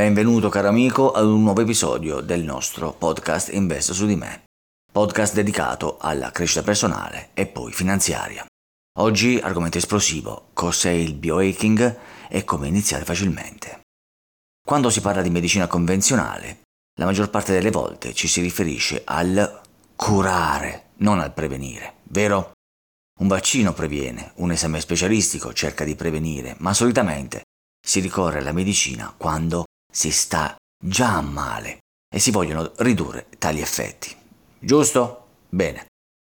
Benvenuto caro amico ad un nuovo episodio del nostro podcast Invest su di me, podcast dedicato alla crescita personale e poi finanziaria. Oggi argomento esplosivo, cos'è il biohacking e come iniziare facilmente. Quando si parla di medicina convenzionale, la maggior parte delle volte ci si riferisce al curare, non al prevenire, vero? Un vaccino previene, un esame specialistico cerca di prevenire, ma solitamente si ricorre alla medicina quando si sta già male e si vogliono ridurre tali effetti. Giusto? Bene.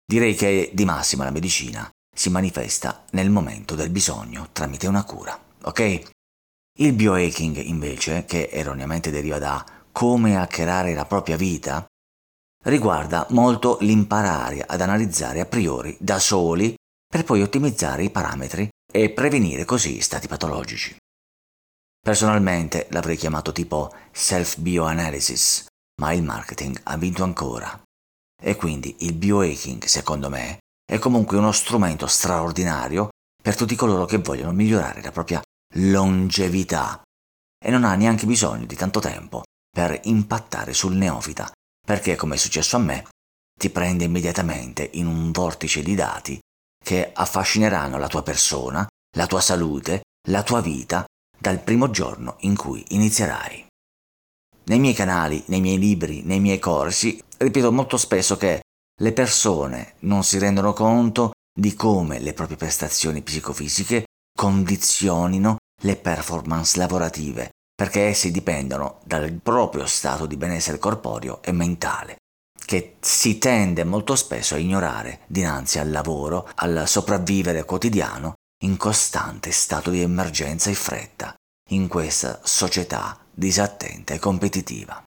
Direi che di massima la medicina si manifesta nel momento del bisogno tramite una cura, ok? Il biohacking invece, che erroneamente deriva da come hackerare la propria vita, riguarda molto l'imparare ad analizzare a priori da soli per poi ottimizzare i parametri e prevenire così stati patologici. Personalmente l'avrei chiamato tipo self-bioanalysis, ma il marketing ha vinto ancora. E quindi il biohacking, secondo me, è comunque uno strumento straordinario per tutti coloro che vogliono migliorare la propria longevità e non ha neanche bisogno di tanto tempo per impattare sul neofita perché, come è successo a me, ti prende immediatamente in un vortice di dati che affascineranno la tua persona, la tua salute, la tua vita dal primo giorno in cui inizierai. Nei miei canali, nei miei libri, nei miei corsi, ripeto molto spesso che le persone non si rendono conto di come le proprie prestazioni psicofisiche condizionino le performance lavorative perché essi dipendono dal proprio stato di benessere corporeo e mentale, che si tende molto spesso a ignorare dinanzi al lavoro, al sopravvivere quotidiano in costante stato di emergenza e fretta, in questa società disattenta e competitiva.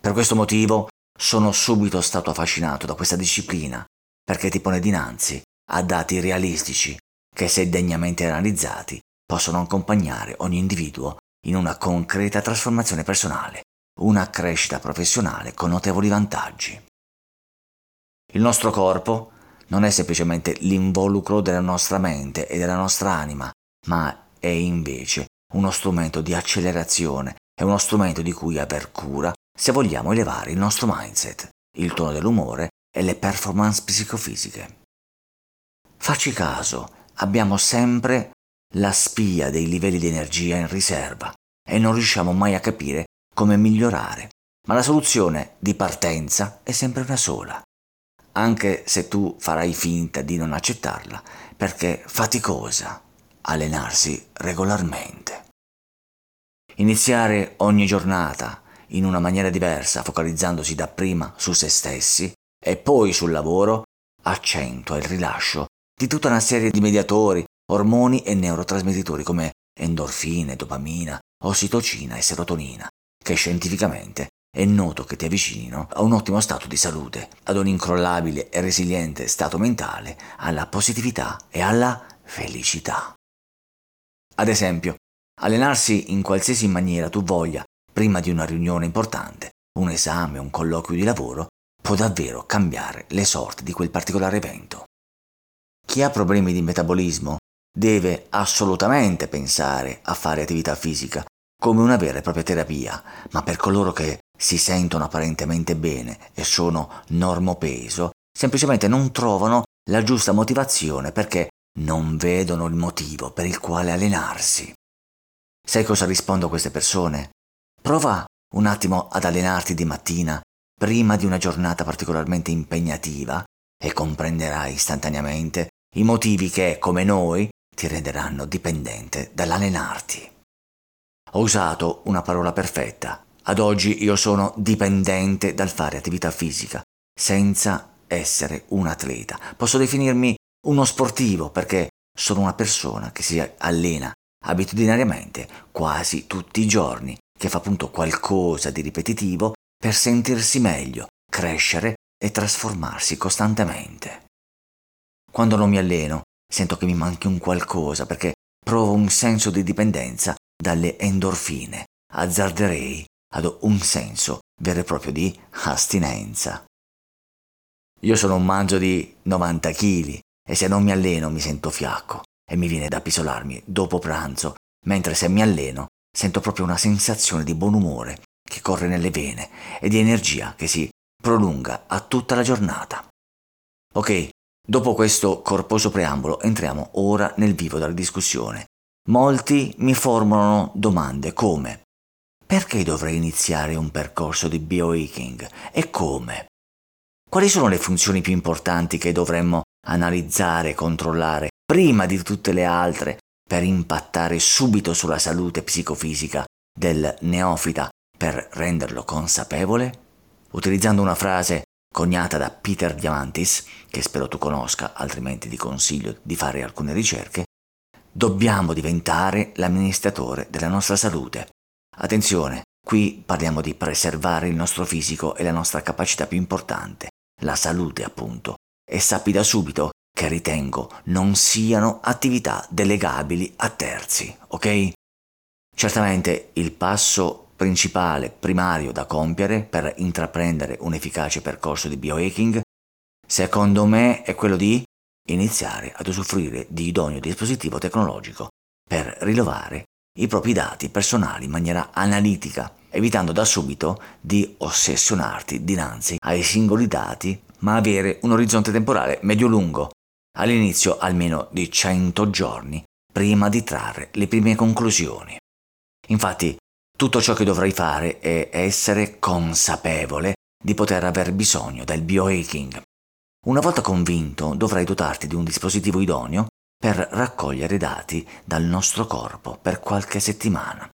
Per questo motivo sono subito stato affascinato da questa disciplina, perché ti pone dinanzi a dati realistici che se degnamente analizzati possono accompagnare ogni individuo in una concreta trasformazione personale, una crescita professionale con notevoli vantaggi. Il nostro corpo non è semplicemente l'involucro della nostra mente e della nostra anima, ma è invece uno strumento di accelerazione, è uno strumento di cui aver cura se vogliamo elevare il nostro mindset, il tono dell'umore e le performance psicofisiche. Facci caso, abbiamo sempre la spia dei livelli di energia in riserva e non riusciamo mai a capire come migliorare. Ma la soluzione di partenza è sempre una sola, anche se tu farai finta di non accettarla, perché faticosa allenarsi regolarmente. Iniziare ogni giornata in una maniera diversa, focalizzandosi dapprima su se stessi e poi sul lavoro, accentua il rilascio di tutta una serie di mediatori, ormoni e neurotrasmettitori come endorfine, dopamina, ossitocina e serotonina, che scientificamente è noto che ti avvicinino a un ottimo stato di salute, ad un incrollabile e resiliente stato mentale, alla positività e alla felicità. Ad esempio, allenarsi in qualsiasi maniera tu voglia prima di una riunione importante, un esame, un colloquio di lavoro, può davvero cambiare le sorti di quel particolare evento. Chi ha problemi di metabolismo deve assolutamente pensare a fare attività fisica come una vera e propria terapia, ma per coloro che si sentono apparentemente bene e sono normopeso, semplicemente non trovano la giusta motivazione perché non vedono il motivo per il quale allenarsi. Sai cosa rispondo a queste persone? Prova un attimo ad allenarti di mattina prima di una giornata particolarmente impegnativa e comprenderai istantaneamente i motivi che, come noi, ti renderanno dipendente dall'allenarti. Ho usato una parola perfetta. Ad oggi io sono dipendente dal fare attività fisica, senza essere un atleta. Posso definirmi uno sportivo perché sono una persona che si allena abitudinariamente quasi tutti i giorni, che fa appunto qualcosa di ripetitivo per sentirsi meglio, crescere e trasformarsi costantemente. Quando non mi alleno sento che mi manchi un qualcosa perché provo un senso di dipendenza dalle endorfine. Azzarderei ad un senso vero e proprio di astinenza. Io sono un mangio di 90 kg e se non mi alleno mi sento fiacco e mi viene da pisolarmi dopo pranzo, mentre se mi alleno sento proprio una sensazione di buon umore che corre nelle vene e di energia che si prolunga a tutta la giornata. Ok, dopo questo corposo preambolo entriamo ora nel vivo della discussione. Molti mi formulano domande come perché dovrei iniziare un percorso di biohacking e come? Quali sono le funzioni più importanti che dovremmo analizzare e controllare prima di tutte le altre per impattare subito sulla salute psicofisica del neofita per renderlo consapevole? Utilizzando una frase coniata da Peter Diamantis, che spero tu conosca, altrimenti ti consiglio di fare alcune ricerche, dobbiamo diventare l'amministratore della nostra salute. Attenzione, qui parliamo di preservare il nostro fisico e la nostra capacità più importante, la salute appunto, e sappi da subito che ritengo non siano attività delegabili a terzi, ok? Certamente il passo principale, primario da compiere per intraprendere un efficace percorso di biohacking, secondo me è quello di iniziare ad usufruire di idoneo dispositivo tecnologico per rilevare i propri dati personali in maniera analitica, evitando da subito di ossessionarti dinanzi ai singoli dati, ma avere un orizzonte temporale medio-lungo, all'inizio almeno di 100 giorni, prima di trarre le prime conclusioni. Infatti, tutto ciò che dovrai fare è essere consapevole di poter aver bisogno del biohacking. Una volta convinto, dovrai dotarti di un dispositivo idoneo per raccogliere dati dal nostro corpo per qualche settimana,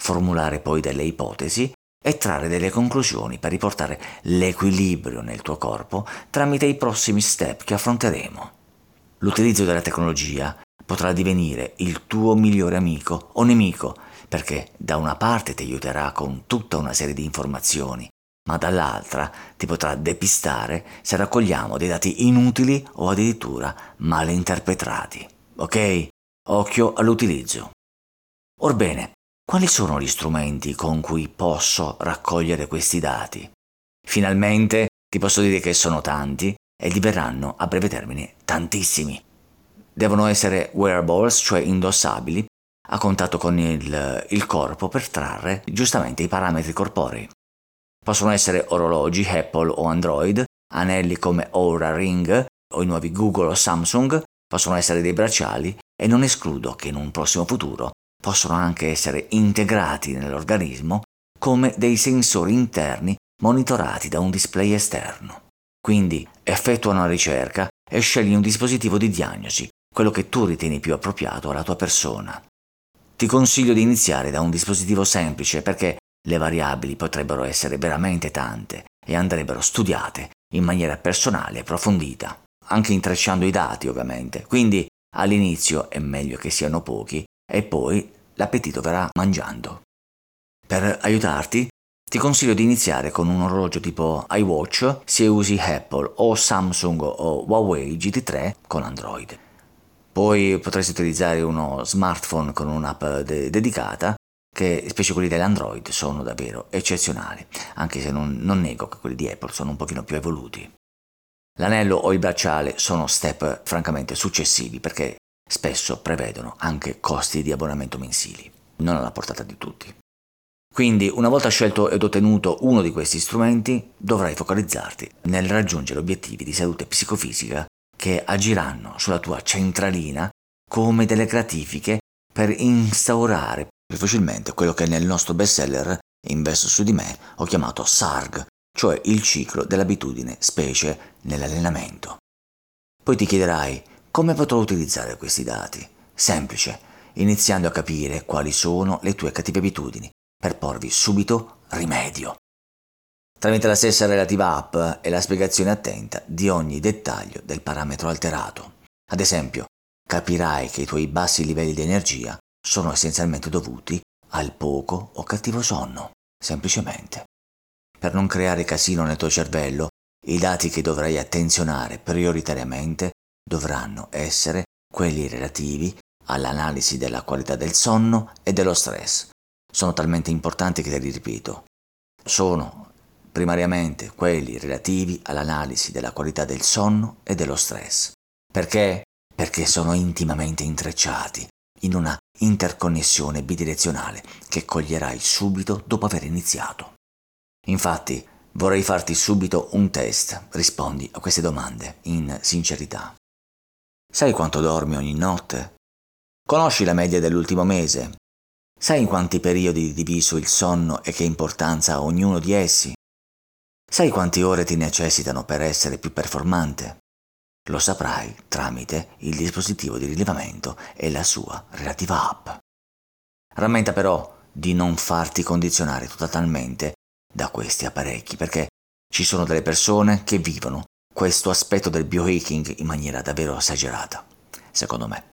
formulare poi delle ipotesi e trarre delle conclusioni per riportare l'equilibrio nel tuo corpo tramite i prossimi step che affronteremo. L'utilizzo della tecnologia potrà divenire il tuo migliore amico o nemico perché da una parte ti aiuterà con tutta una serie di informazioni, ma dall'altra ti potrà depistare se raccogliamo dei dati inutili o addirittura male interpretati. Ok? Occhio all'utilizzo. Orbene, quali sono gli strumenti con cui posso raccogliere questi dati? Finalmente ti posso dire che sono tanti e diverranno a breve termine tantissimi. Devono essere wearables, cioè indossabili, a contatto con il, il corpo per trarre giustamente i parametri corporei. Possono essere orologi Apple o Android, anelli come Aura Ring o i nuovi Google o Samsung, possono essere dei bracciali e non escludo che in un prossimo futuro possono anche essere integrati nell'organismo come dei sensori interni monitorati da un display esterno. Quindi effettua una ricerca e scegli un dispositivo di diagnosi, quello che tu ritieni più appropriato alla tua persona. Ti consiglio di iniziare da un dispositivo semplice perché le variabili potrebbero essere veramente tante e andrebbero studiate in maniera personale e approfondita, anche intrecciando i dati ovviamente. Quindi all'inizio è meglio che siano pochi e poi l'appetito verrà mangiando. Per aiutarti ti consiglio di iniziare con un orologio tipo iWatch se usi Apple o Samsung o Huawei GT3 con Android. Poi potresti utilizzare uno smartphone con un'app de- dedicata che specie quelli dell'Android sono davvero eccezionali, anche se non, non, nego che quelli di Apple sono un pochino più evoluti. L'anello o il bracciale sono step francamente successivi perché spesso prevedono anche costi di abbonamento mensili, non alla portata di tutti. Quindi, una volta scelto ed ottenuto uno di questi strumenti, dovrai focalizzarti nel raggiungere obiettivi di salute psicofisica che agiranno sulla tua centralina come delle gratifiche per instaurare più facilmente quello che nel nostro bestseller Investo su di me ho chiamato SARG, cioè il ciclo dell'abitudine, specie nell'allenamento. Poi ti chiederai come potrò utilizzare questi dati? Semplice, iniziando a capire quali sono le tue cattive abitudini, per porvi subito rimedio tramite la stessa relativa app e la spiegazione attenta di ogni dettaglio del parametro alterato. Ad esempio, capirai che i tuoi bassi livelli di energia sono essenzialmente dovuti al poco o cattivo sonno, semplicemente. Per non creare casino nel tuo cervello, i dati che dovrai attenzionare prioritariamente dovranno essere quelli relativi all'analisi della qualità del sonno e dello stress. Sono talmente importanti che te li ripeto. Sono primariamente quelli relativi all'analisi della qualità del sonno e dello stress. Perché? Perché sono intimamente intrecciati in una interconnessione bidirezionale che coglierai subito dopo aver iniziato. Infatti, vorrei farti subito un test, rispondi a queste domande in sincerità. Sai quanto dormi ogni notte? Conosci la media dell'ultimo mese? Sai in quanti periodi diviso il sonno e che importanza ha ognuno di essi? Sai quante ore ti necessitano per essere più performante? Lo saprai tramite il dispositivo di rilevamento e la sua relativa app. Rammenta però di non farti condizionare totalmente da questi apparecchi perché ci sono delle persone che vivono questo aspetto del biohacking in maniera davvero esagerata, secondo me.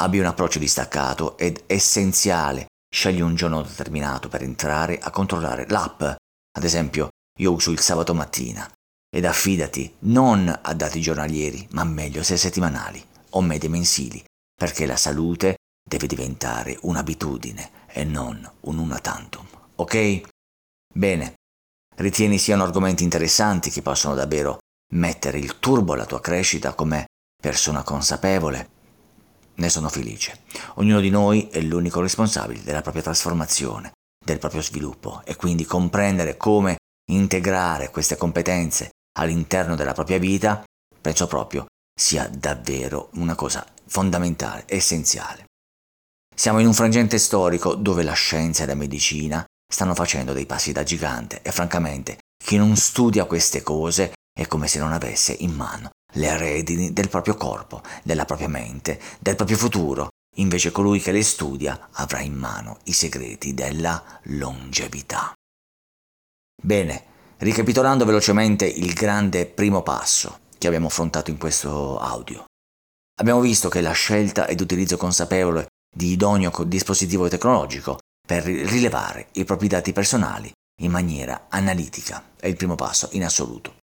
Abbi un approccio distaccato ed essenziale. Scegli un giorno determinato per entrare a controllare l'app. Ad esempio, io uso il sabato mattina. Ed affidati non a dati giornalieri, ma meglio se settimanali o medie mensili, perché la salute deve diventare un'abitudine e non un una tantum. Ok? Bene. Ritieni siano argomenti interessanti che possono davvero mettere il turbo alla tua crescita come persona consapevole ne sono felice. Ognuno di noi è l'unico responsabile della propria trasformazione, del proprio sviluppo e quindi comprendere come integrare queste competenze all'interno della propria vita, penso proprio sia davvero una cosa fondamentale, essenziale. Siamo in un frangente storico dove la scienza e la medicina stanno facendo dei passi da gigante e francamente chi non studia queste cose è come se non avesse in mano le redini del proprio corpo, della propria mente, del proprio futuro. Invece colui che le studia avrà in mano i segreti della longevità. Bene, ricapitolando velocemente il grande primo passo che abbiamo affrontato in questo audio. Abbiamo visto che la scelta ed utilizzo consapevole di idoneo dispositivo tecnologico per rilevare i propri dati personali in maniera analitica è il primo passo in assoluto.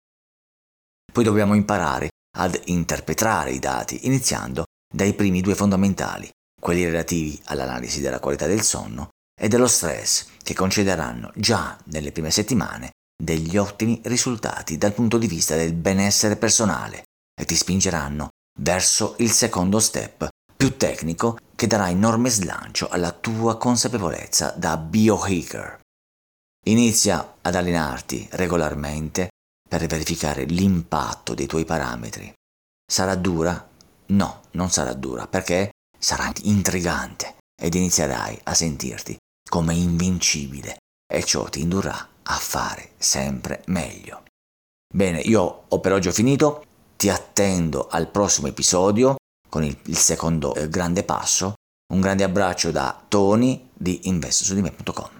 Poi dobbiamo imparare ad interpretare i dati, iniziando dai primi due fondamentali, quelli relativi all'analisi della qualità del sonno e dello stress, che concederanno già nelle prime settimane degli ottimi risultati dal punto di vista del benessere personale e ti spingeranno verso il secondo step, più tecnico, che darà enorme slancio alla tua consapevolezza da biohacker. Inizia ad allenarti regolarmente per verificare l'impatto dei tuoi parametri. Sarà dura? No, non sarà dura, perché sarà intrigante ed inizierai a sentirti come invincibile e ciò ti indurrà a fare sempre meglio. Bene, io ho per oggi ho finito, ti attendo al prossimo episodio con il, il secondo eh, grande passo. Un grande abbraccio da Tony di investosudime.com.